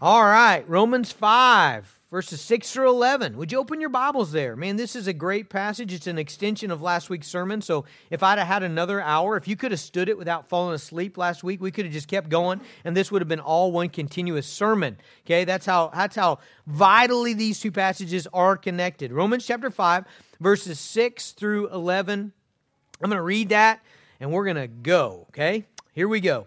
All right, Romans 5, verses 6 through 11. Would you open your Bibles there? Man, this is a great passage. It's an extension of last week's sermon. So if I'd have had another hour, if you could have stood it without falling asleep last week, we could have just kept going, and this would have been all one continuous sermon. Okay, that's how, that's how vitally these two passages are connected. Romans chapter 5, verses 6 through 11. I'm going to read that, and we're going to go. Okay, here we go.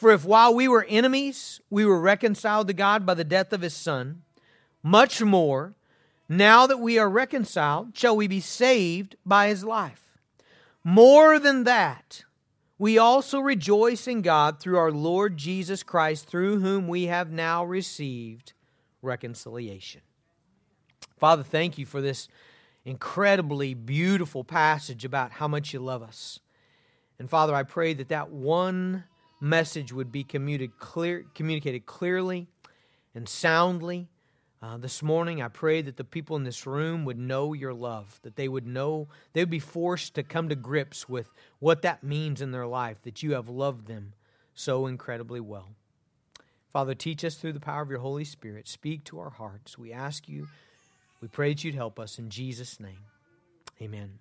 For if while we were enemies, we were reconciled to God by the death of his Son, much more, now that we are reconciled, shall we be saved by his life. More than that, we also rejoice in God through our Lord Jesus Christ, through whom we have now received reconciliation. Father, thank you for this incredibly beautiful passage about how much you love us. And Father, I pray that that one message would be communicated, clear, communicated clearly and soundly. Uh, this morning, I pray that the people in this room would know your love, that they would know, they would be forced to come to grips with what that means in their life, that you have loved them so incredibly well. Father, teach us through the power of your Holy Spirit. Speak to our hearts. We ask you, we pray that you'd help us in Jesus' name. Amen.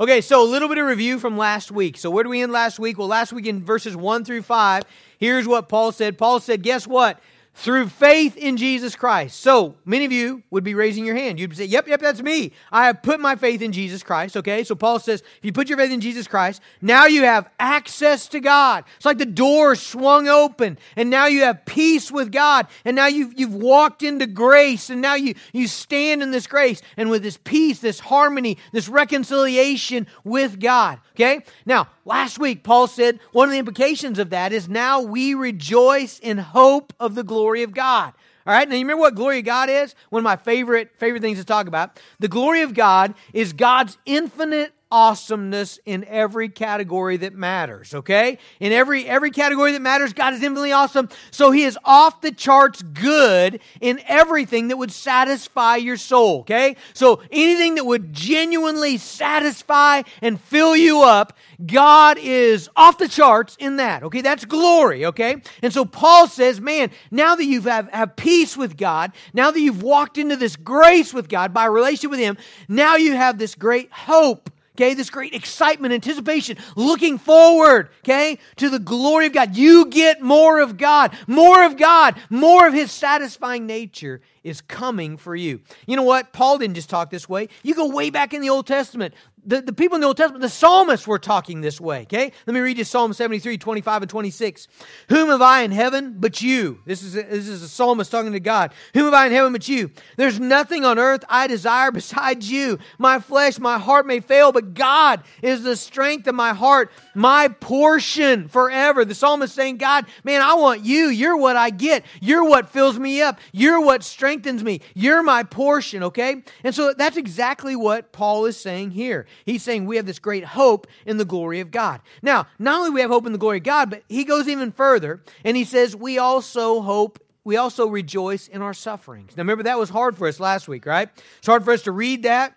Okay, so a little bit of review from last week. So where do we end last week? Well, last week in verses 1 through 5, here's what Paul said. Paul said, guess what? Through faith in Jesus Christ. So many of you would be raising your hand. You'd say, Yep, yep, that's me. I have put my faith in Jesus Christ. Okay, so Paul says, if you put your faith in Jesus Christ, now you have access to God. It's like the door swung open, and now you have peace with God, and now you've, you've walked into grace, and now you, you stand in this grace, and with this peace, this harmony, this reconciliation with God. Okay, now last week, Paul said one of the implications of that is now we rejoice in hope of the glory glory of God. All right, now you remember what glory of God is? One of my favorite favorite things to talk about. The glory of God is God's infinite awesomeness in every category that matters okay? In every every category that matters god is infinitely awesome. So he is off the charts good in everything that would satisfy your soul okay? So anything that would genuinely satisfy and fill you up god is off the charts in that okay? That's glory okay? And so paul says man now that you have, have peace with god now that you've walked into this grace with god by relationship with him now you have this great hope okay? This great excitement, anticipation, looking forward, okay, to the glory of God. You get more of God, more of God, more of His satisfying nature is coming for you. You know what? Paul didn't just talk this way. You go way back in the Old Testament. The, the people in the Old Testament, the psalmists were talking this way, okay? Let me read you Psalm 73, 25 and 26. Whom have I in heaven but you? This is, a, this is a psalmist talking to God. Whom have I in heaven but you? There's nothing on earth I desire besides you. My flesh, my heart may fail, but God is the strength of my heart, my portion forever. The psalmist saying, God, man, I want you. You're what I get. You're what fills me up. You're what strengthens strengthens me. You're my portion, okay? And so that's exactly what Paul is saying here. He's saying we have this great hope in the glory of God. Now, not only we have hope in the glory of God, but he goes even further and he says we also hope we also rejoice in our sufferings. Now remember that was hard for us last week, right? It's hard for us to read that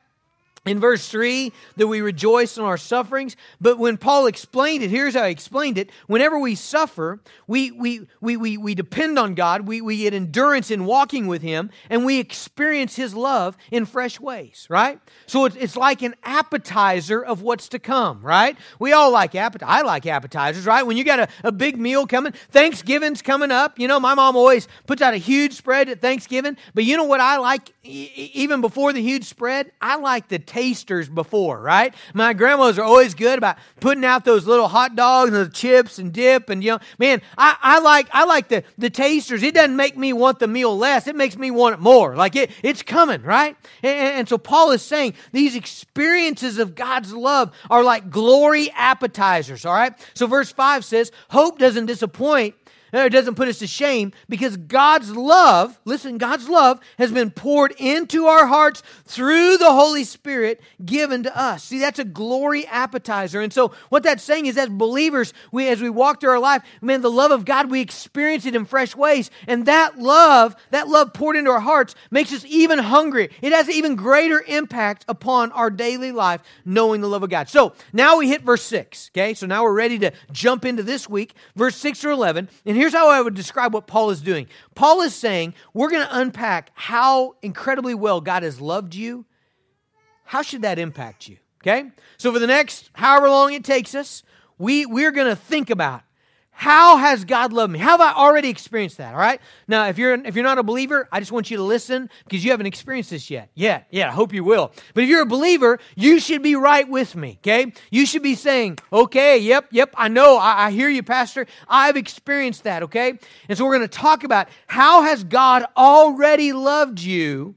in verse 3 that we rejoice in our sufferings but when paul explained it here's how he explained it. Whenever we suffer we we we we, we depend on god we, we get endurance in walking with him and we experience his love in fresh ways right? So it's, it's like an appetizer of what's to come right? We all like appetizers i like appetizers right? When you got a, a big meal coming thanksgiving's coming up you know my mom always puts out a huge spread at thanksgiving but you know what i like even before the huge spread i like the tasters before, right? My grandmas are always good about putting out those little hot dogs and the chips and dip and you know, man, I, I like I like the the tasters. It doesn't make me want the meal less. It makes me want it more. Like it, it's coming, right? And, and so Paul is saying these experiences of God's love are like glory appetizers, all right? So verse 5 says, hope doesn't disappoint It doesn't put us to shame because God's love, listen, God's love has been poured into our hearts through the Holy Spirit given to us. See, that's a glory appetizer. And so what that's saying is as believers, we as we walk through our life, man, the love of God, we experience it in fresh ways. And that love, that love poured into our hearts makes us even hungry. It has an even greater impact upon our daily life knowing the love of God. So now we hit verse 6. Okay, so now we're ready to jump into this week, verse 6 through 11. And here's how I would describe what Paul is doing Paul is saying, we're going to unpack how incredibly well God has loved you. How should that impact you? Okay, so for the next however long it takes us, we, we're going to think about how has God loved me? How have I already experienced that? All right. Now, if you're if you're not a believer, I just want you to listen because you haven't experienced this yet. Yeah, yeah. I hope you will. But if you're a believer, you should be right with me. Okay. You should be saying, "Okay, yep, yep. I know. I, I hear you, Pastor. I've experienced that." Okay. And so we're going to talk about how has God already loved you,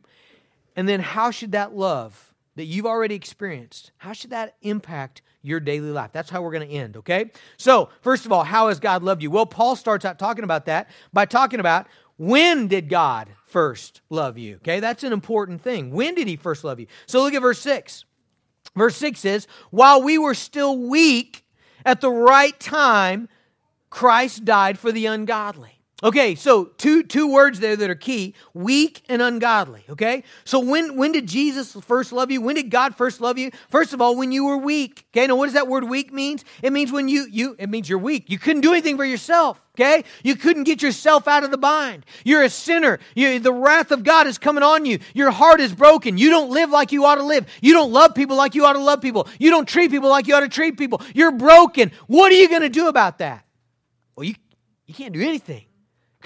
and then how should that love that you've already experienced, how should that impact your daily life. That's how we're going to end, okay? So, first of all, how has God loved you? Well, Paul starts out talking about that by talking about when did God first love you? Okay, that's an important thing. When did he first love you? So, look at verse 6. Verse 6 says, While we were still weak, at the right time, Christ died for the ungodly. Okay, so two two words there that are key: weak and ungodly. Okay, so when when did Jesus first love you? When did God first love you? First of all, when you were weak. Okay, now what does that word weak means? It means when you you it means you're weak. You couldn't do anything for yourself. Okay, you couldn't get yourself out of the bind. You're a sinner. You, the wrath of God is coming on you. Your heart is broken. You don't live like you ought to live. You don't love people like you ought to love people. You don't treat people like you ought to treat people. You're broken. What are you going to do about that? Well, you you can't do anything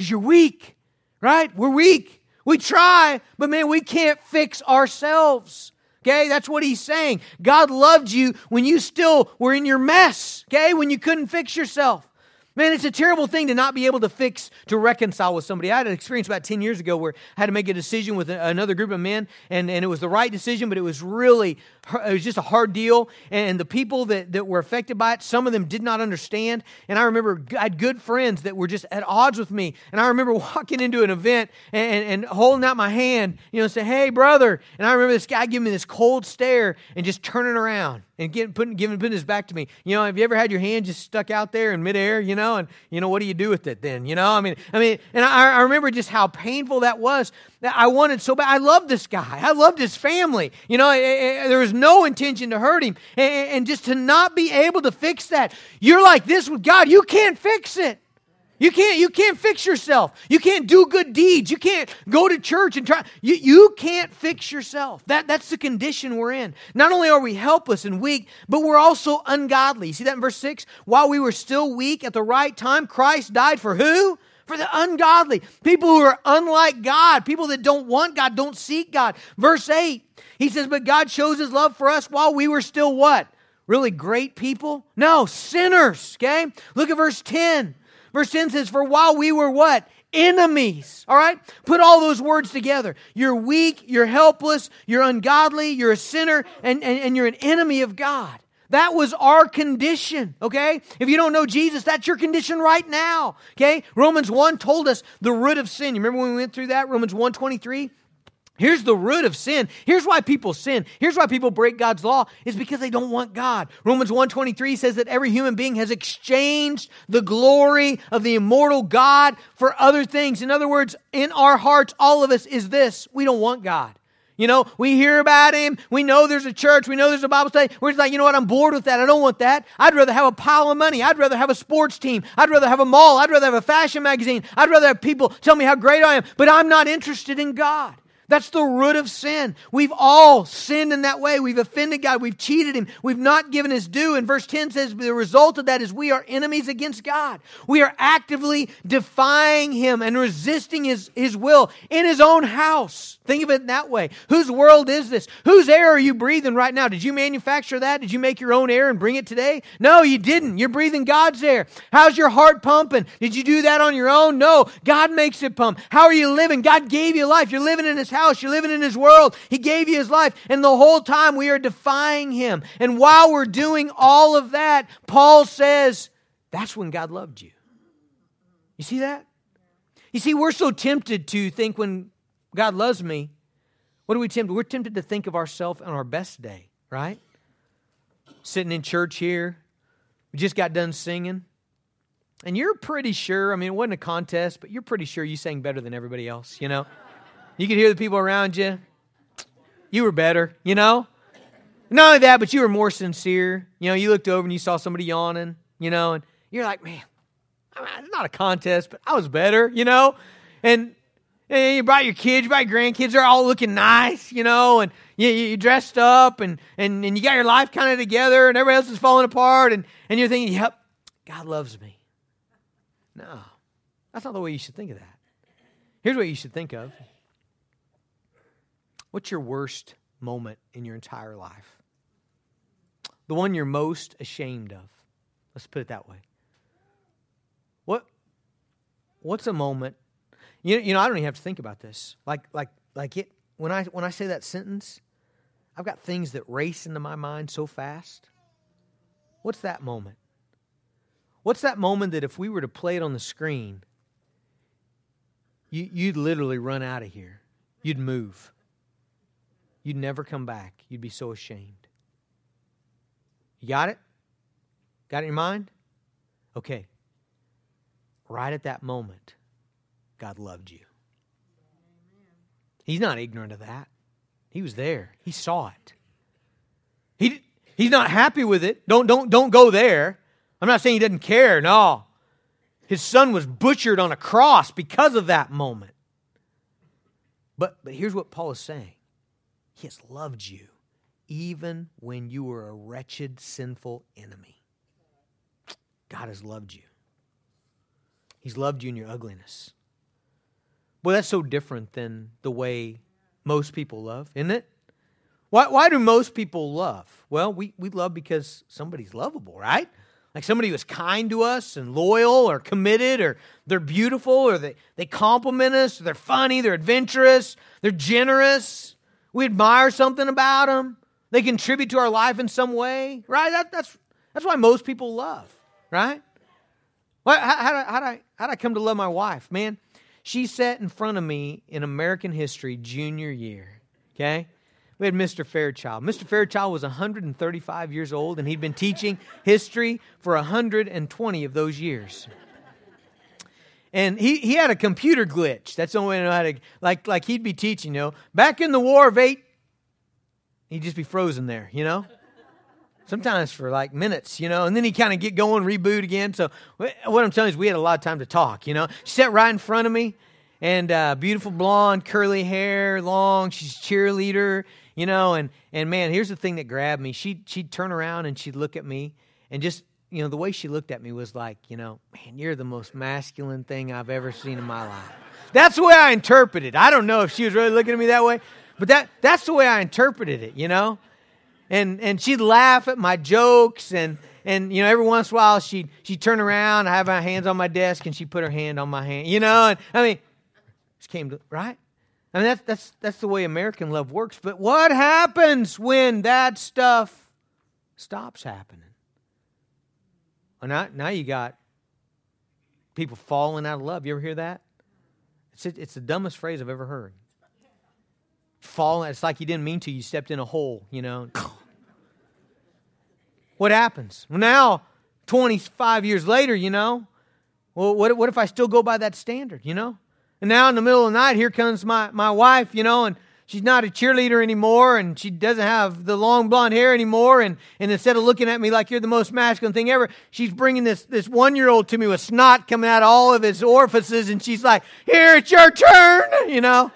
because you're weak, right? We're weak. We try, but man, we can't fix ourselves. Okay, that's what he's saying. God loved you when you still were in your mess, okay, when you couldn't fix yourself. Man, it's a terrible thing to not be able to fix, to reconcile with somebody. I had an experience about 10 years ago where I had to make a decision with another group of men, and, and it was the right decision, but it was really, it was just a hard deal. And the people that, that were affected by it, some of them did not understand. And I remember I had good friends that were just at odds with me. And I remember walking into an event and, and, holding out my hand, you know, say, hey, brother. And I remember this guy giving me this cold stare and just turning around and getting, putting, giving, putting his back to me. You know, have you ever had your hand just stuck out there in midair, you know, and, you know, what do you do with it then? You know, I mean, I mean, and I, I remember just how painful that was. That I wanted so bad. I loved this guy. I loved his family. You know, it, it, there was no intention to hurt him. And, and just to not be able to fix that. You're like this with God. You can't fix it. You can't, you can't fix yourself. You can't do good deeds. You can't go to church and try. You, you can't fix yourself. That, that's the condition we're in. Not only are we helpless and weak, but we're also ungodly. See that in verse 6? While we were still weak at the right time, Christ died for who? For the ungodly. People who are unlike God. People that don't want God, don't seek God. Verse 8, he says, But God shows his love for us while we were still what? Really great people? No, sinners. Okay? Look at verse 10. Verse 10 says, For while we were what? Enemies. All right? Put all those words together. You're weak, you're helpless, you're ungodly, you're a sinner, and, and, and you're an enemy of God. That was our condition, okay? If you don't know Jesus, that's your condition right now, okay? Romans 1 told us the root of sin. You remember when we went through that? Romans 1 23? Here's the root of sin. Here's why people sin. Here's why people break God's law is because they don't want God. Romans 1:23 says that every human being has exchanged the glory of the immortal God for other things. In other words, in our hearts all of us is this, we don't want God. You know, we hear about him. We know there's a church. We know there's a Bible study. We're just like, you know what? I'm bored with that. I don't want that. I'd rather have a pile of money. I'd rather have a sports team. I'd rather have a mall. I'd rather have a fashion magazine. I'd rather have people tell me how great I am. But I'm not interested in God. That's the root of sin. We've all sinned in that way. We've offended God. We've cheated Him. We've not given His due. And verse 10 says the result of that is we are enemies against God. We are actively defying Him and resisting His, His will in His own house. Think of it that way. Whose world is this? Whose air are you breathing right now? Did you manufacture that? Did you make your own air and bring it today? No, you didn't. You're breathing God's air. How's your heart pumping? Did you do that on your own? No, God makes it pump. How are you living? God gave you life. You're living in His house house. You're living in His world. He gave you His life. And the whole time we are defying Him. And while we're doing all of that, Paul says, that's when God loved you. You see that? You see, we're so tempted to think when God loves me, what are we tempted? We're tempted to think of ourselves on our best day, right? Sitting in church here, we just got done singing. And you're pretty sure, I mean, it wasn't a contest, but you're pretty sure you sang better than everybody else, you know? You could hear the people around you. You were better, you know? Not only that, but you were more sincere. You know, you looked over and you saw somebody yawning, you know, and you're like, man, it's not a contest, but I was better, you know? And, and you brought your kids, you brought your grandkids, they're all looking nice, you know, and you, you dressed up and, and, and you got your life kind of together and everybody else is falling apart and, and you're thinking, yep, God loves me. No, that's not the way you should think of that. Here's what you should think of What's your worst moment in your entire life? The one you're most ashamed of. Let's put it that way. What what's a moment? You, you know, I don't even have to think about this. Like like like it when I when I say that sentence, I've got things that race into my mind so fast. What's that moment? What's that moment that if we were to play it on the screen, you, you'd literally run out of here? You'd move. You'd never come back. You'd be so ashamed. You got it? Got it in your mind? Okay. Right at that moment, God loved you. He's not ignorant of that. He was there. He saw it. He, he's not happy with it. Don't, don't, don't go there. I'm not saying he didn't care. No. His son was butchered on a cross because of that moment. But, but here's what Paul is saying He has loved you even when you were a wretched, sinful enemy. God has loved you. He's loved you in your ugliness. Well, that's so different than the way most people love, isn't it? Why, why do most people love? Well, we, we love because somebody's lovable, right? Like somebody who's kind to us and loyal or committed or they're beautiful or they, they compliment us, or they're funny, they're adventurous, they're generous. We admire something about them. They contribute to our life in some way, right? That, that's, that's why most people love, right? Well, how, how, how, did I, how did I come to love my wife? Man, she sat in front of me in American history junior year, okay? we had Mr. Fairchild. Mr. Fairchild was 135 years old, and he'd been teaching history for 120 of those years. And he, he had a computer glitch. That's the only way I know how to, like, like he'd be teaching, you know. Back in the War of Eight, he'd just be frozen there, you know. Sometimes for like minutes, you know, and then he kind of get going, reboot again. So what I'm telling you is we had a lot of time to talk, you know. She sat right in front of me, and uh, beautiful blonde, curly hair, long. She's cheerleader, you know, and and man, here's the thing that grabbed me. She she'd turn around and she'd look at me and just you know, the way she looked at me was like, you know, man, you're the most masculine thing I've ever seen in my life. That's the way I interpreted. I don't know if she was really looking at me that way, but that that's the way I interpreted it, you know? And and she'd laugh at my jokes and and you know every once in a while she'd she'd turn around, I have my hands on my desk and she'd put her hand on my hand, you know, and I mean she came to right? I mean, that's, that's, that's the way American love works. But what happens when that stuff stops happening? Well, now, now you got people falling out of love. You ever hear that? It's, it's the dumbest phrase I've ever heard. Falling, it's like you didn't mean to. You stepped in a hole, you know. what happens? Well, now, 25 years later, you know, well, what, what if I still go by that standard, you know? And now in the middle of the night, here comes my, my wife, you know, and she's not a cheerleader anymore, and she doesn't have the long blonde hair anymore. And, and instead of looking at me like you're the most masculine thing ever, she's bringing this, this one year old to me with snot coming out of all of his orifices, and she's like, Here, it's your turn, you know.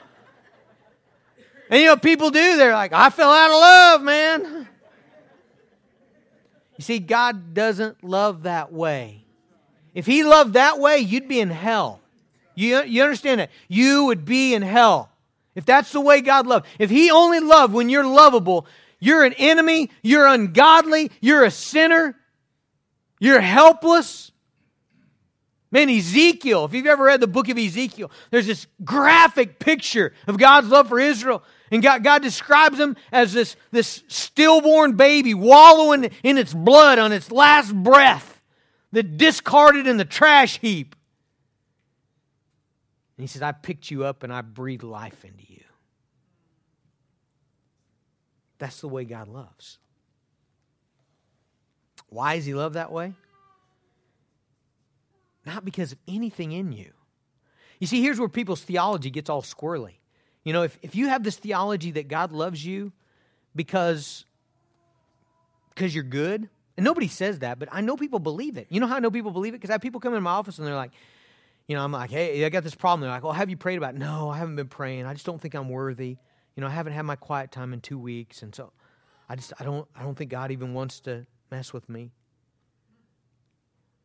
And you know people do? They're like, I fell out of love, man. You see, God doesn't love that way. If He loved that way, you'd be in hell. You, you understand that? You would be in hell. If that's the way God loved. If He only loved when you're lovable, you're an enemy, you're ungodly, you're a sinner, you're helpless. Man, Ezekiel, if you've ever read the book of Ezekiel, there's this graphic picture of God's love for Israel. And God, God describes him as this, this stillborn baby wallowing in its blood on its last breath, that discarded in the trash heap. And he says, I picked you up and I breathed life into you. That's the way God loves. Why does he love that way? Not because of anything in you. You see, here's where people's theology gets all squirrely. You know, if, if you have this theology that God loves you because, because you're good, and nobody says that, but I know people believe it. You know how I know people believe it? Because I have people come in my office and they're like, you know, I'm like, hey, I got this problem. They're like, well, have you prayed about it? No, I haven't been praying. I just don't think I'm worthy. You know, I haven't had my quiet time in two weeks, and so I just I don't I don't think God even wants to mess with me.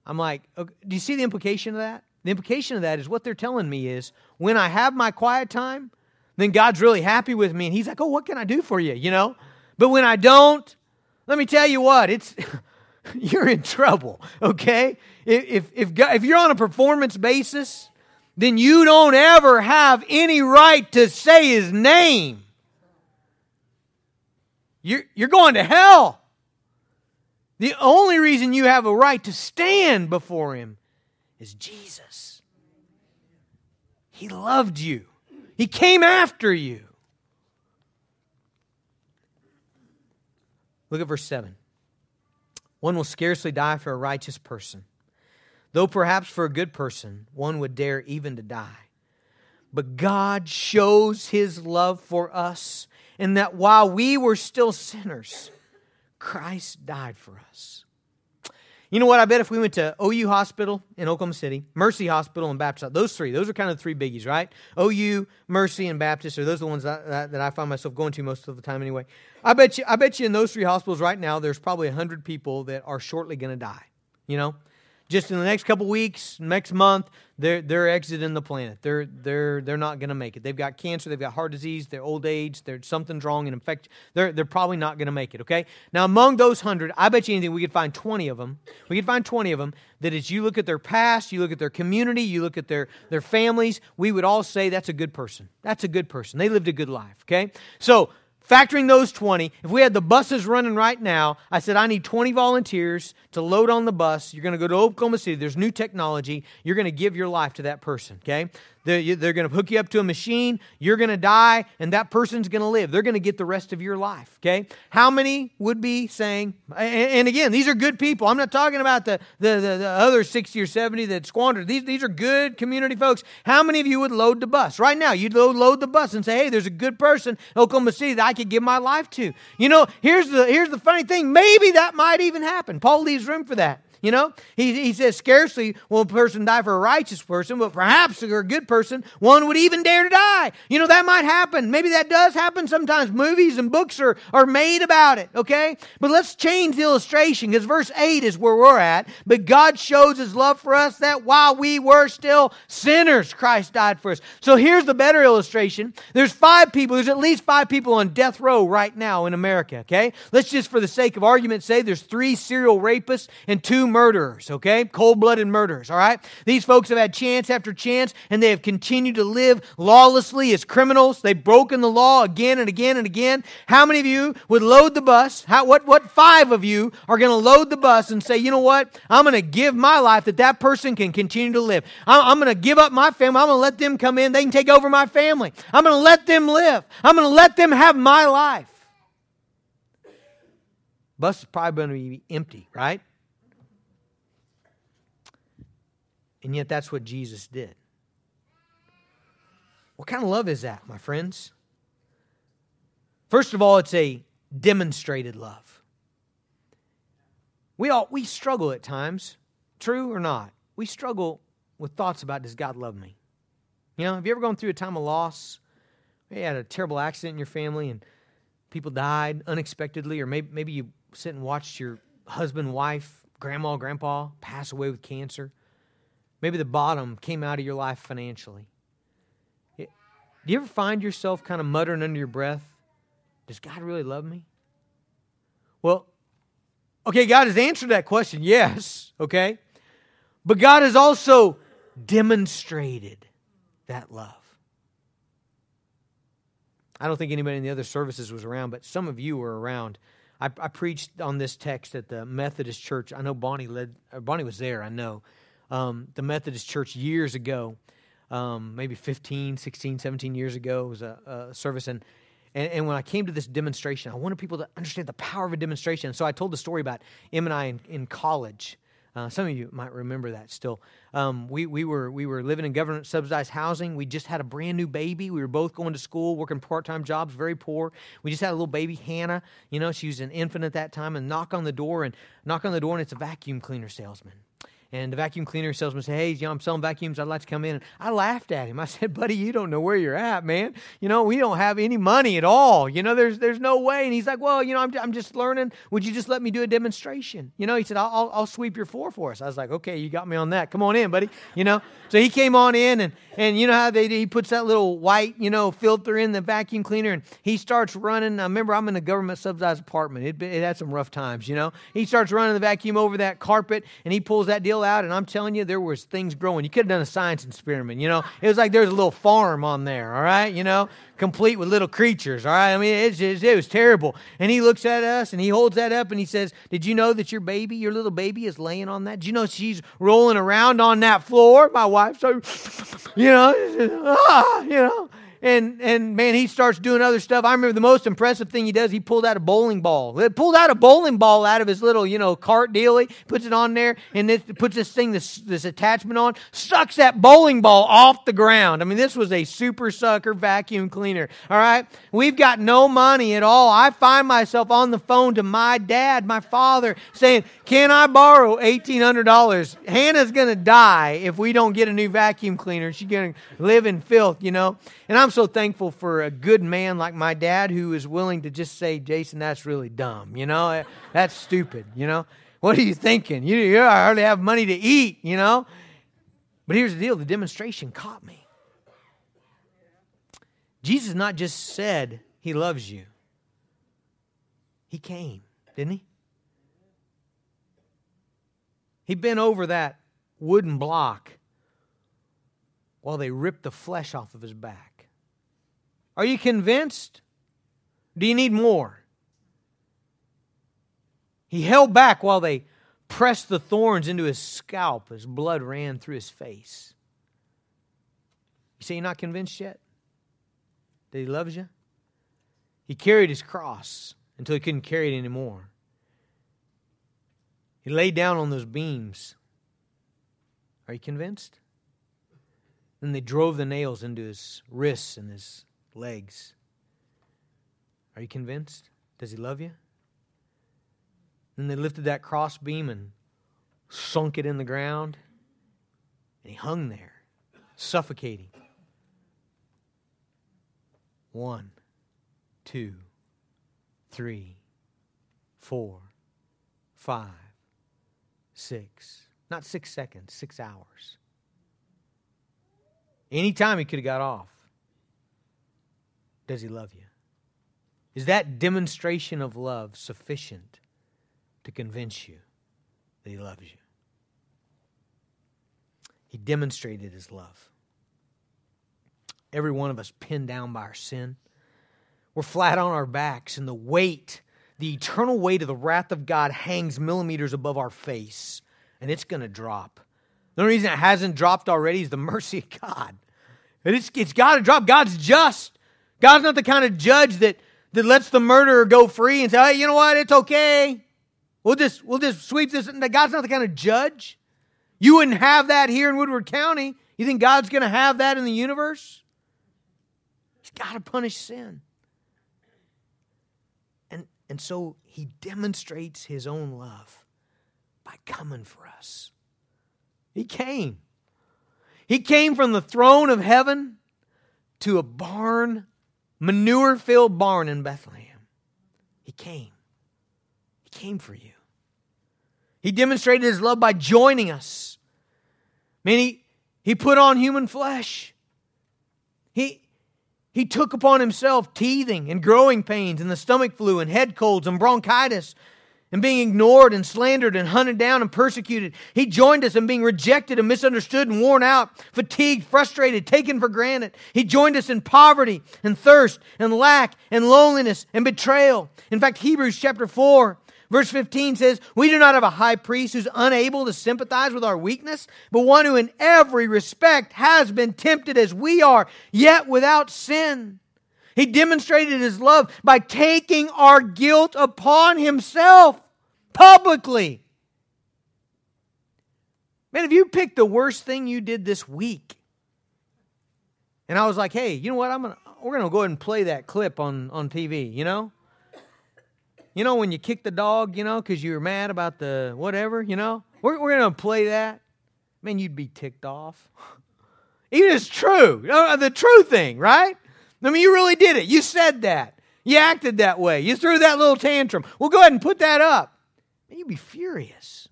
I'm like, okay, do you see the implication of that? The implication of that is what they're telling me is when I have my quiet time, then God's really happy with me, and He's like, oh, what can I do for you? You know. But when I don't, let me tell you what, it's you're in trouble, okay? If, if, if you're on a performance basis, then you don't ever have any right to say his name. You're, you're going to hell. The only reason you have a right to stand before him is Jesus. He loved you, he came after you. Look at verse 7. One will scarcely die for a righteous person, though perhaps for a good person one would dare even to die. But God shows his love for us in that while we were still sinners, Christ died for us. You know what? I bet if we went to OU Hospital in Oklahoma City, Mercy Hospital and Baptist, those three, those are kind of the three biggies, right? OU, Mercy, and Baptist are those the ones that, that, that I find myself going to most of the time anyway. I bet you, I bet you in those three hospitals right now, there's probably 100 people that are shortly going to die. You know? Just in the next couple weeks, next month, they're they're exiting the planet. They're they're they're not going to make it. They've got cancer, they've got heart disease, they're old age, there's something's wrong, and infect. They're they're probably not going to make it. Okay. Now among those hundred, I bet you anything we could find twenty of them. We could find twenty of them that as you look at their past, you look at their community, you look at their their families, we would all say that's a good person. That's a good person. They lived a good life. Okay. So Factoring those 20, if we had the buses running right now, I said, I need 20 volunteers to load on the bus. You're going to go to Oklahoma City. There's new technology. You're going to give your life to that person, okay? They're, they're going to hook you up to a machine. You're going to die, and that person's going to live. They're going to get the rest of your life, okay? How many would be saying, and, and again, these are good people. I'm not talking about the, the, the, the, other 60 or 70 that squandered. These, these are good community folks. How many of you would load the bus? Right now, you'd load, load the bus and say, hey, there's a good person in Oklahoma City that I could give my life to. You know, here's the, here's the funny thing. Maybe that might even happen. Paul leaves room for that. You know, he, he says, scarcely will a person die for a righteous person, but perhaps a good person, one would even dare to die. You know, that might happen. Maybe that does happen sometimes. Movies and books are, are made about it, okay? But let's change the illustration because verse 8 is where we're at. But God shows his love for us that while we were still sinners, Christ died for us. So here's the better illustration. There's five people, there's at least five people on death row right now in America, okay? Let's just, for the sake of argument, say there's three serial rapists and two murderers, okay? Cold blooded murderers, all right? These folks have had chance after chance and they have continued to live lawlessly as criminals. They've broken the law again and again and again. How many of you would load the bus? How, what, what five of you are going to load the bus and say, you know what? I'm going to give my life that that person can continue to live. I'm, I'm going to give up my family. I'm going to let them come in. They can take over my family. I'm going to let them live. I'm going to let them have my life. Bus is probably going to be empty, right? And yet that's what Jesus did. What kind of love is that, my friends? First of all, it's a demonstrated love. We all we struggle at times, true or not. We struggle with thoughts about does God love me? You know, have you ever gone through a time of loss? You had a terrible accident in your family and people died unexpectedly, or maybe, maybe you sit and watched your husband, wife, grandma, grandpa pass away with cancer. Maybe the bottom came out of your life financially. Do you ever find yourself kind of muttering under your breath, Does God really love me? Well, okay, God has answered that question, yes, okay? But God has also demonstrated that love. I don't think anybody in the other services was around, but some of you were around. I, I preached on this text at the Methodist Church. I know Bonnie led. Uh, Bonnie was there. I know um, the Methodist Church years ago. um, maybe 15, 16, 17 years ago. Was a, a service, and, and, and when I came to this demonstration, I wanted people to understand the power of a demonstration. So I told the story about Em and I in, in college. Uh, some of you might remember that still. Um, we, we, were, we were living in government subsidized housing. We just had a brand new baby. We were both going to school, working part time jobs, very poor. We just had a little baby, Hannah. You know, she was an infant at that time, and knock on the door, and knock on the door, and it's a vacuum cleaner salesman. And the vacuum cleaner salesman said, Hey, you know, I'm selling vacuums. I'd like to come in. And I laughed at him. I said, Buddy, you don't know where you're at, man. You know, we don't have any money at all. You know, there's, there's no way. And he's like, Well, you know, I'm, I'm just learning. Would you just let me do a demonstration? You know, he said, I'll, I'll, sweep your floor for us. I was like, Okay, you got me on that. Come on in, buddy. You know, so he came on in and, and you know how they? He puts that little white, you know, filter in the vacuum cleaner and he starts running. I remember I'm in a government subsidized apartment. It, it had some rough times, you know. He starts running the vacuum over that carpet and he pulls that deal out. And I'm telling you, there was things growing. You could have done a science experiment, you know. It was like there's a little farm on there, all right, you know, complete with little creatures, all right. I mean, it's just, it was terrible. And he looks at us and he holds that up and he says, "Did you know that your baby, your little baby, is laying on that? Did you know she's rolling around on that floor?" My wife, so you know, ah, you know and and man, he starts doing other stuff. I remember the most impressive thing he does. He pulled out a bowling ball. He pulled out a bowling ball out of his little you know cart dealie, puts it on there, and it puts this thing this this attachment on, sucks that bowling ball off the ground. I mean, this was a super sucker vacuum cleaner. All right, we've got no money at all. I find myself on the phone to my dad, my father, saying, "Can I borrow eighteen hundred dollars? Hannah's gonna die if we don't get a new vacuum cleaner. She's gonna live in filth, you know." And I'm so thankful for a good man like my dad who is willing to just say, Jason, that's really dumb. You know, eh, that's stupid. You know, what are you thinking? You, you hardly have money to eat, you know? But here's the deal the demonstration caught me. Jesus not just said he loves you, he came, didn't he? He bent over that wooden block while they ripped the flesh off of his back. Are you convinced? Do you need more? He held back while they pressed the thorns into his scalp as blood ran through his face. You say you're not convinced yet? That he loves you? He carried his cross until he couldn't carry it anymore. He laid down on those beams. Are you convinced? Then they drove the nails into his wrists and his legs. Are you convinced? Does he love you? Then they lifted that crossbeam and sunk it in the ground, and he hung there, suffocating. One, two, three, four, five, six. Not six seconds, six hours. Anytime he could have got off. Does he love you? Is that demonstration of love sufficient to convince you that he loves you? He demonstrated his love. Every one of us pinned down by our sin. We're flat on our backs, and the weight, the eternal weight of the wrath of God hangs millimeters above our face, and it's going to drop. The only reason it hasn't dropped already is the mercy of God. It's, it's got to drop. God's just. God's not the kind of judge that, that lets the murderer go free and say, hey, you know what? It's okay. We'll just, we'll just sweep this. God's not the kind of judge. You wouldn't have that here in Woodward County. You think God's going to have that in the universe? He's got to punish sin. And, and so he demonstrates his own love by coming for us. He came. He came from the throne of heaven to a barn manure filled barn in Bethlehem. He came. He came for you. He demonstrated his love by joining us. Man, he, he put on human flesh. He, he took upon himself teething and growing pains and the stomach flu and head colds and bronchitis and being ignored and slandered and hunted down and persecuted. He joined us in being rejected and misunderstood and worn out, fatigued, frustrated, taken for granted. He joined us in poverty and thirst and lack and loneliness and betrayal. In fact, Hebrews chapter 4 Verse 15 says, We do not have a high priest who's unable to sympathize with our weakness, but one who in every respect has been tempted as we are, yet without sin. He demonstrated his love by taking our guilt upon himself publicly. Man, if you picked the worst thing you did this week, and I was like, hey, you know what? I'm gonna we're gonna go ahead and play that clip on, on TV, you know? You know, when you kick the dog, you know, because you were mad about the whatever, you know? We're, we're to play that. Man, you'd be ticked off. Even it's true. Uh, the true thing, right? I mean, you really did it. You said that. You acted that way. You threw that little tantrum. Well, go ahead and put that up. And you'd be furious.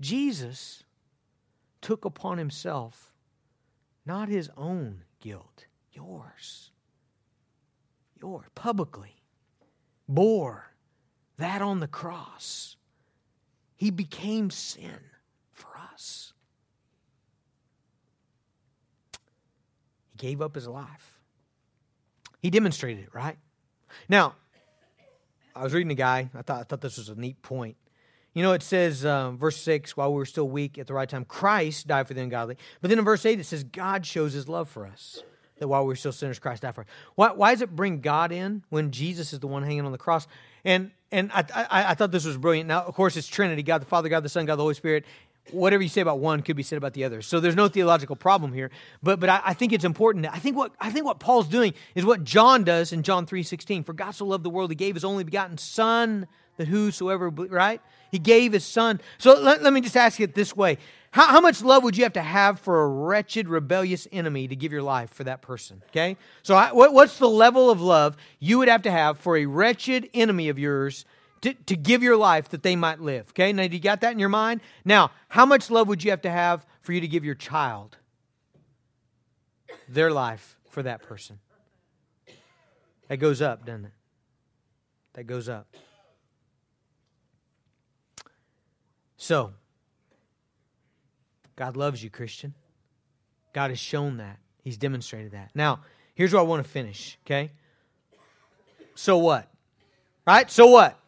Jesus took upon himself not his own guilt, yours your publicly bore that on the cross. He became sin for us. He gave up his life. He demonstrated it, right? Now, I was reading a guy. I thought, I thought this was a neat point. You know, it says, um, verse 6, while we were still weak at the right time, Christ died for the ungodly. But then in verse 8, it says, God shows his love for us that while we are still sinners, Christ died for us. Why, why does it bring God in when Jesus is the one hanging on the cross? And and I, I, I thought this was brilliant. Now, of course, it's Trinity: God the Father, God the Son, God the Holy Spirit. Whatever you say about one could be said about the other. So there's no theological problem here. But but I, I think it's important. I think what I think what Paul's doing is what John does in John three sixteen. For God so loved the world, He gave His only begotten Son, that whosoever right, He gave His Son. So let, let me just ask it this way: how, how much love would you have to have for a wretched, rebellious enemy to give your life for that person? Okay? So, I, what, what's the level of love you would have to have for a wretched enemy of yours to, to give your life that they might live? Okay? Now, you got that in your mind? Now, how much love would you have to have for you to give your child their life for that person? That goes up, doesn't it? That goes up. So, God loves you, Christian. God has shown that. He's demonstrated that. Now, here's where I want to finish, okay? So what? Right? So what?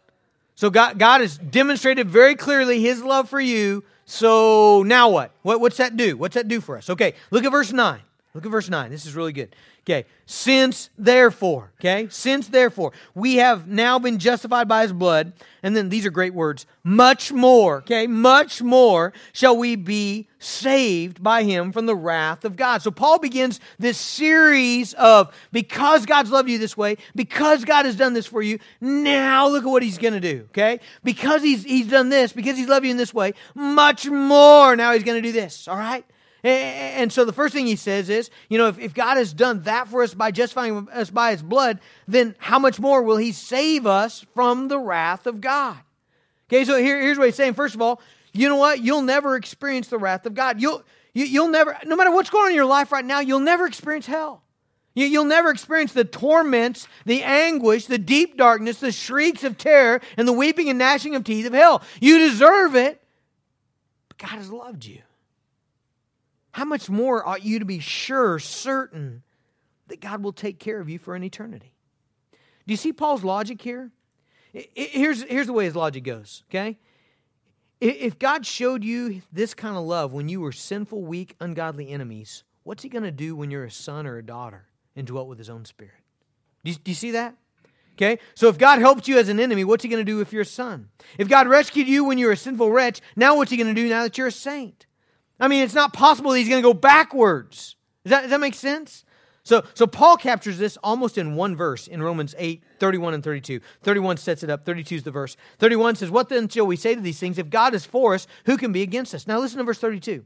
So God, God has demonstrated very clearly his love for you. So now what? what? What's that do? What's that do for us? Okay, look at verse 9. Look at verse 9. This is really good. Okay. Since therefore, okay, since therefore, we have now been justified by his blood, and then these are great words, much more, okay, much more shall we be saved by him from the wrath of God. So Paul begins this series of because God's loved you this way, because God has done this for you, now look at what he's going to do, okay? Because he's he's done this, because he's loved you in this way, much more now he's going to do this, all right? And so the first thing he says is, you know, if, if God has done that for us by justifying us by his blood, then how much more will he save us from the wrath of God? Okay, so here, here's what he's saying. First of all, you know what? You'll never experience the wrath of God. You'll, you, will you will never, no matter what's going on in your life right now, you'll never experience hell. You, you'll never experience the torments, the anguish, the deep darkness, the shrieks of terror, and the weeping and gnashing of teeth of hell. You deserve it, but God has loved you how much more ought you to be sure, certain, that God will take care of you for an eternity? Do you see Paul's logic here? Here's, here's the way his logic goes, okay? If God showed you this kind of love when you were sinful, weak, ungodly enemies, what's he going to do when you're a son or a daughter and dwelt with his own spirit? Do you, do you see that? Okay? So if God helped you as an enemy, what's he going to do if you're a son? If God rescued you when you're a sinful wretch, now what's he going to do now that you're a saint? I mean, it's not possible that he's going to go backwards. Does that, does that make sense? So, so Paul captures this almost in one verse in Romans 8, 31 and 32. 31 sets it up, 32 is the verse. 31 says, What then shall we say to these things? If God is for us, who can be against us? Now listen to verse 32.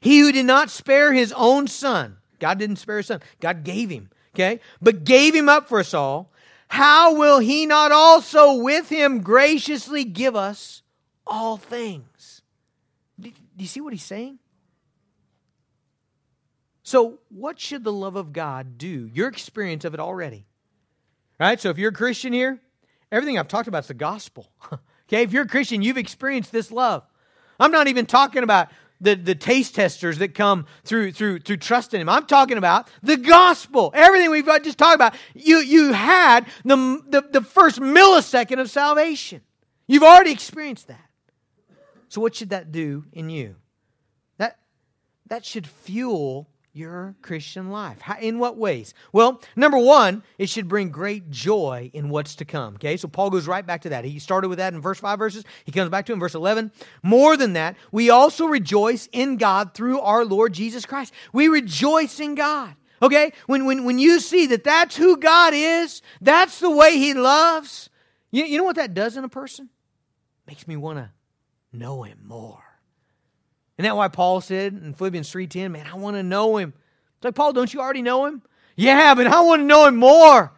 He who did not spare his own son, God didn't spare his son, God gave him, okay? But gave him up for us all, how will he not also with him graciously give us all things? Do you see what he's saying? So, what should the love of God do? Your experience of it already. Right? So, if you're a Christian here, everything I've talked about is the gospel. okay? If you're a Christian, you've experienced this love. I'm not even talking about the, the taste testers that come through through through trusting him. I'm talking about the gospel. Everything we've just talked about. You you had the, the, the first millisecond of salvation. You've already experienced that. So what should that do in you? That that should fuel your Christian life. How, in what ways? Well, number one, it should bring great joy in what's to come. Okay, so Paul goes right back to that. He started with that in verse 5 verses. He comes back to in verse 11. More than that, we also rejoice in God through our Lord Jesus Christ. We rejoice in God. Okay, when, when, when you see that that's who God is, that's the way He loves, you, you know what that does in a person? Makes me want to know Him more. Isn't that why Paul said in Philippians 3.10, man, I want to know him. It's like, Paul, don't you already know him? Yeah, but I want to know him more.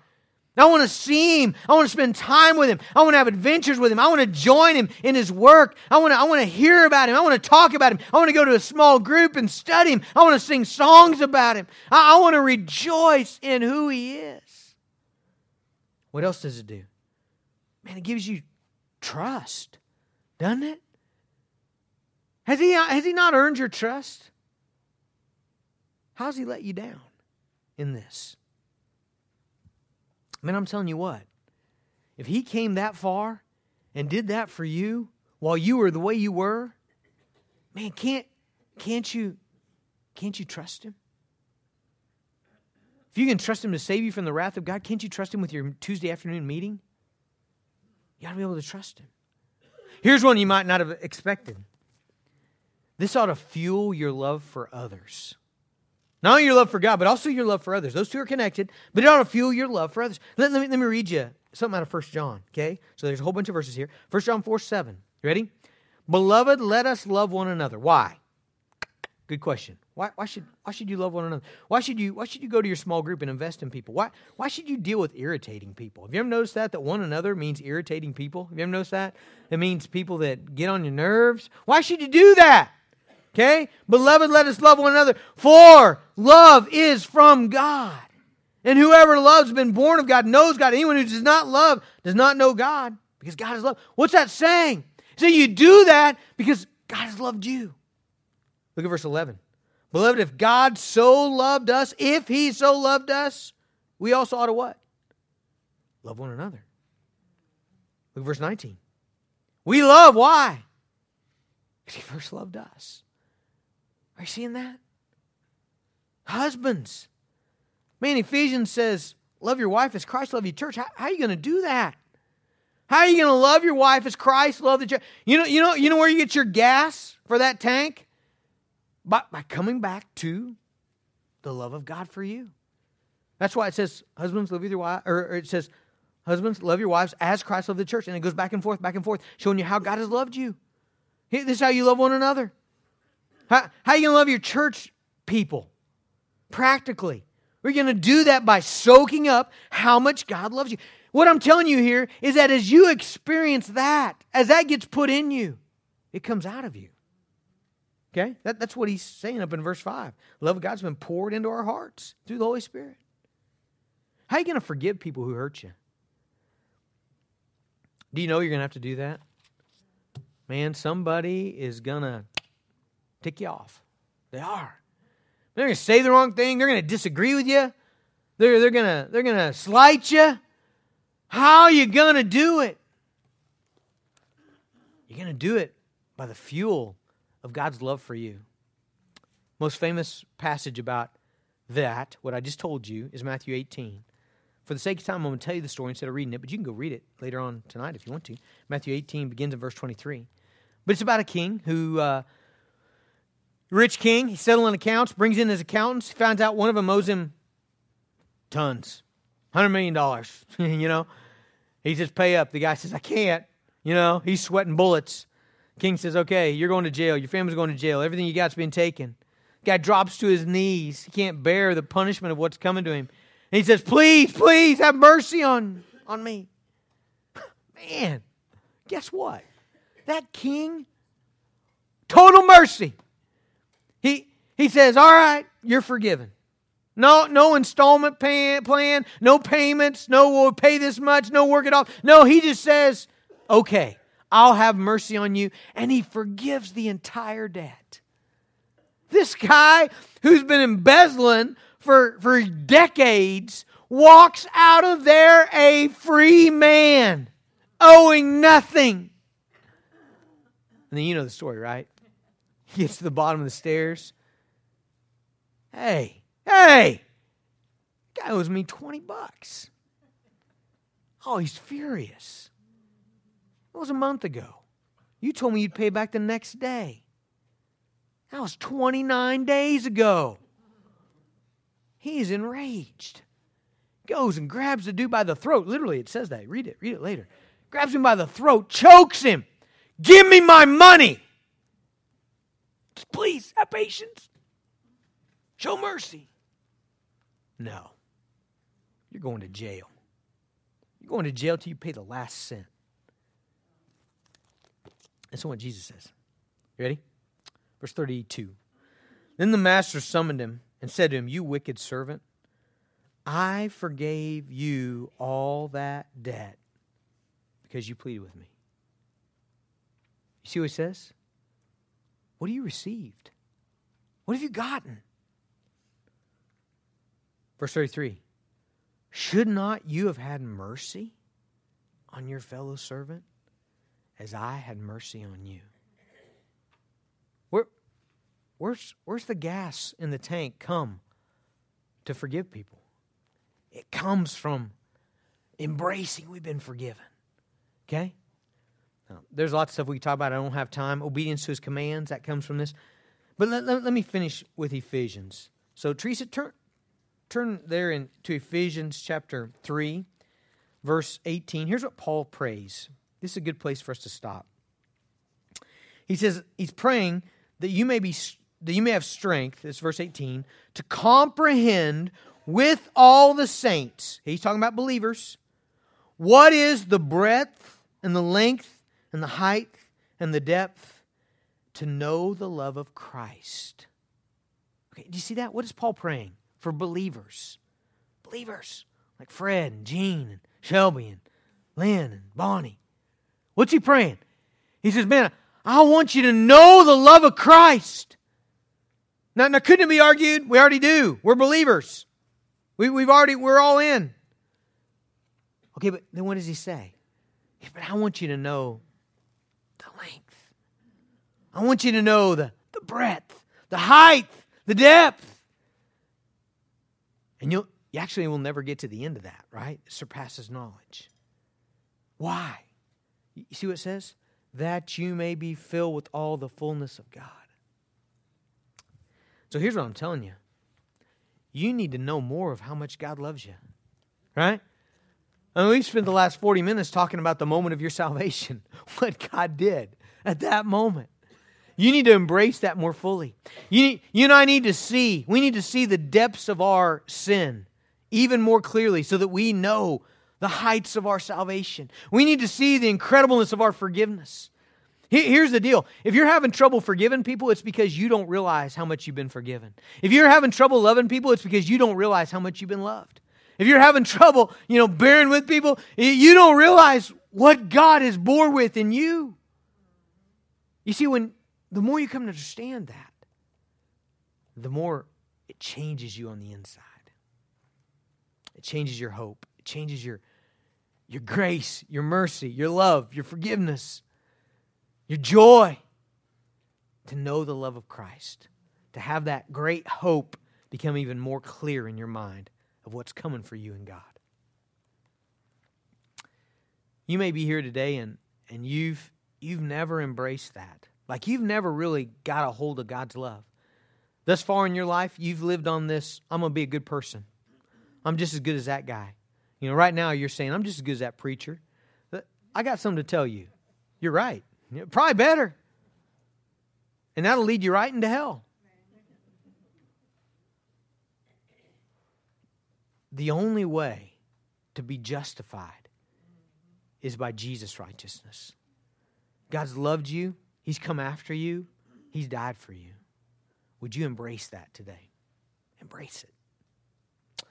I want to see him. I want to spend time with him. I want to have adventures with him. I want to join him in his work. I want to, I want to hear about him. I want to talk about him. I want to go to a small group and study him. I want to sing songs about him. I, I want to rejoice in who he is. What else does it do? Man, it gives you trust, doesn't it? Has he, uh, has he not earned your trust? How's he let you down in this? Man, I'm telling you what, if he came that far and did that for you while you were the way you were, man, can't, can't you can't you trust him? If you can trust him to save you from the wrath of God, can't you trust him with your Tuesday afternoon meeting? You ought to be able to trust him. Here's one you might not have expected. This ought to fuel your love for others. Not only your love for God, but also your love for others. Those two are connected, but it ought to fuel your love for others. Let, let, me, let me read you something out of 1 John, okay? So there's a whole bunch of verses here. 1 John 4 7. You ready? Beloved, let us love one another. Why? Good question. Why, why, should, why should you love one another? Why should, you, why should you go to your small group and invest in people? Why, why should you deal with irritating people? Have you ever noticed that? That one another means irritating people? Have you ever noticed that? It means people that get on your nerves. Why should you do that? Okay? Beloved, let us love one another, for love is from God. And whoever loves has been born of God, knows God. Anyone who does not love does not know God, because God is love. What's that saying? So you do that because God has loved you. Look at verse 11. Beloved, if God so loved us, if he so loved us, we also ought to what? Love one another. Look at verse 19. We love, why? Because he first loved us. Are you seeing that? Husbands. Man, Ephesians says, love your wife as Christ loved your church. How, how are you going to do that? How are you going to love your wife as Christ loved the church? You know, you know, you know where you get your gas for that tank? By, by coming back to the love of God for you. That's why it says, husbands, love your wife, or, or it says, husbands, love your wives as Christ loved the church. And it goes back and forth, back and forth, showing you how God has loved you. This is how you love one another. How, how are you going to love your church people? Practically. We're going to do that by soaking up how much God loves you. What I'm telling you here is that as you experience that, as that gets put in you, it comes out of you. Okay? That, that's what he's saying up in verse 5. love of God's been poured into our hearts through the Holy Spirit. How are you going to forgive people who hurt you? Do you know you're going to have to do that? Man, somebody is going to tick you off. They are. They're going to say the wrong thing. They're going to disagree with you. They're, they're going to they're to slight you. How are you going to do it? You're going to do it by the fuel of God's love for you. Most famous passage about that, what I just told you, is Matthew 18. For the sake of time, I'm going to tell you the story instead of reading it, but you can go read it later on tonight if you want to. Matthew 18 begins in verse 23. But it's about a king who uh, Rich king, he's settling accounts, brings in his accountants, finds out one of them owes him tons, $100 million, you know. He says, pay up. The guy says, I can't. You know, he's sweating bullets. King says, okay, you're going to jail. Your family's going to jail. Everything you got's been taken. Guy drops to his knees. He can't bear the punishment of what's coming to him. And he says, please, please have mercy on, on me. Man, guess what? That king, total mercy. He, he says, All right, you're forgiven. No, no installment pay, plan, no payments, no we'll pay this much, no work it off. No, he just says, Okay, I'll have mercy on you. And he forgives the entire debt. This guy who's been embezzling for, for decades walks out of there a free man, owing nothing. And then you know the story, right? Gets to the bottom of the stairs. Hey, hey, guy owes me 20 bucks. Oh, he's furious. It was a month ago. You told me you'd pay back the next day. That was 29 days ago. He's enraged. Goes and grabs the dude by the throat. Literally, it says that. Read it. Read it later. Grabs him by the throat, chokes him. Give me my money. Please, have patience. Show mercy. No. You're going to jail. You're going to jail till you pay the last cent. That's what Jesus says. You ready? Verse 32. Then the master summoned him and said to him, You wicked servant, I forgave you all that debt because you pleaded with me. You see what he says? What have you received? What have you gotten? Verse 33 Should not you have had mercy on your fellow servant as I had mercy on you? Where, where's, where's the gas in the tank come to forgive people? It comes from embracing we've been forgiven. Okay? Now, there's lots of stuff we can talk about. I don't have time. Obedience to his commands, that comes from this. But let, let, let me finish with Ephesians. So, Teresa, turn, turn there in, to Ephesians chapter 3, verse 18. Here's what Paul prays. This is a good place for us to stop. He says, He's praying that you may be that you may have strength, this verse 18, to comprehend with all the saints. He's talking about believers. What is the breadth and the length and the height and the depth? To know the love of Christ. Okay, do you see that? What is Paul praying? For believers. Believers like Fred and Jean and Shelby and Lynn and Bonnie. What's he praying? He says, Man, I want you to know the love of Christ. Now, now couldn't it be argued? We already do. We're believers. We, we've already, we're all in. Okay, but then what does he say? But I want you to know. I want you to know the, the breadth, the height, the depth. And you'll, you actually will never get to the end of that, right? It surpasses knowledge. Why? You see what it says? That you may be filled with all the fullness of God. So here's what I'm telling you you need to know more of how much God loves you, right? I mean, we spent the last 40 minutes talking about the moment of your salvation, what God did at that moment. You need to embrace that more fully. You, you and I need to see, we need to see the depths of our sin even more clearly so that we know the heights of our salvation. We need to see the incredibleness of our forgiveness. Here's the deal. If you're having trouble forgiving people, it's because you don't realize how much you've been forgiven. If you're having trouble loving people, it's because you don't realize how much you've been loved. If you're having trouble, you know, bearing with people, you don't realize what God has bore with in you. You see, when the more you come to understand that, the more it changes you on the inside. It changes your hope. It changes your, your grace, your mercy, your love, your forgiveness, your joy. To know the love of Christ, to have that great hope become even more clear in your mind of what's coming for you in God. You may be here today and, and you've, you've never embraced that. Like you've never really got a hold of God's love. Thus far in your life, you've lived on this I'm going to be a good person. I'm just as good as that guy. You know, right now you're saying, I'm just as good as that preacher. I got something to tell you. You're right. Probably better. And that'll lead you right into hell. The only way to be justified is by Jesus' righteousness. God's loved you, He's come after you, He's died for you. Would you embrace that today? Embrace it.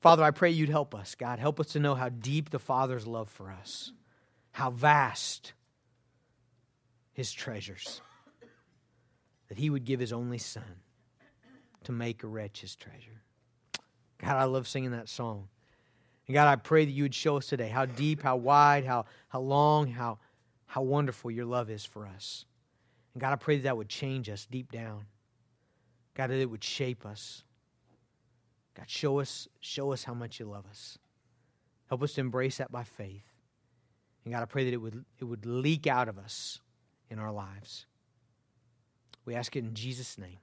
Father, I pray you'd help us, God. Help us to know how deep the Father's love for us, how vast His treasures, that He would give His only Son to make a wretch his treasure. God, I love singing that song. And God, I pray that you would show us today how deep, how wide, how, how long, how, how wonderful your love is for us. And God, I pray that that would change us deep down. God, that it would shape us. God, show us, show us how much you love us. Help us to embrace that by faith. And God, I pray that it would, it would leak out of us in our lives. We ask it in Jesus' name.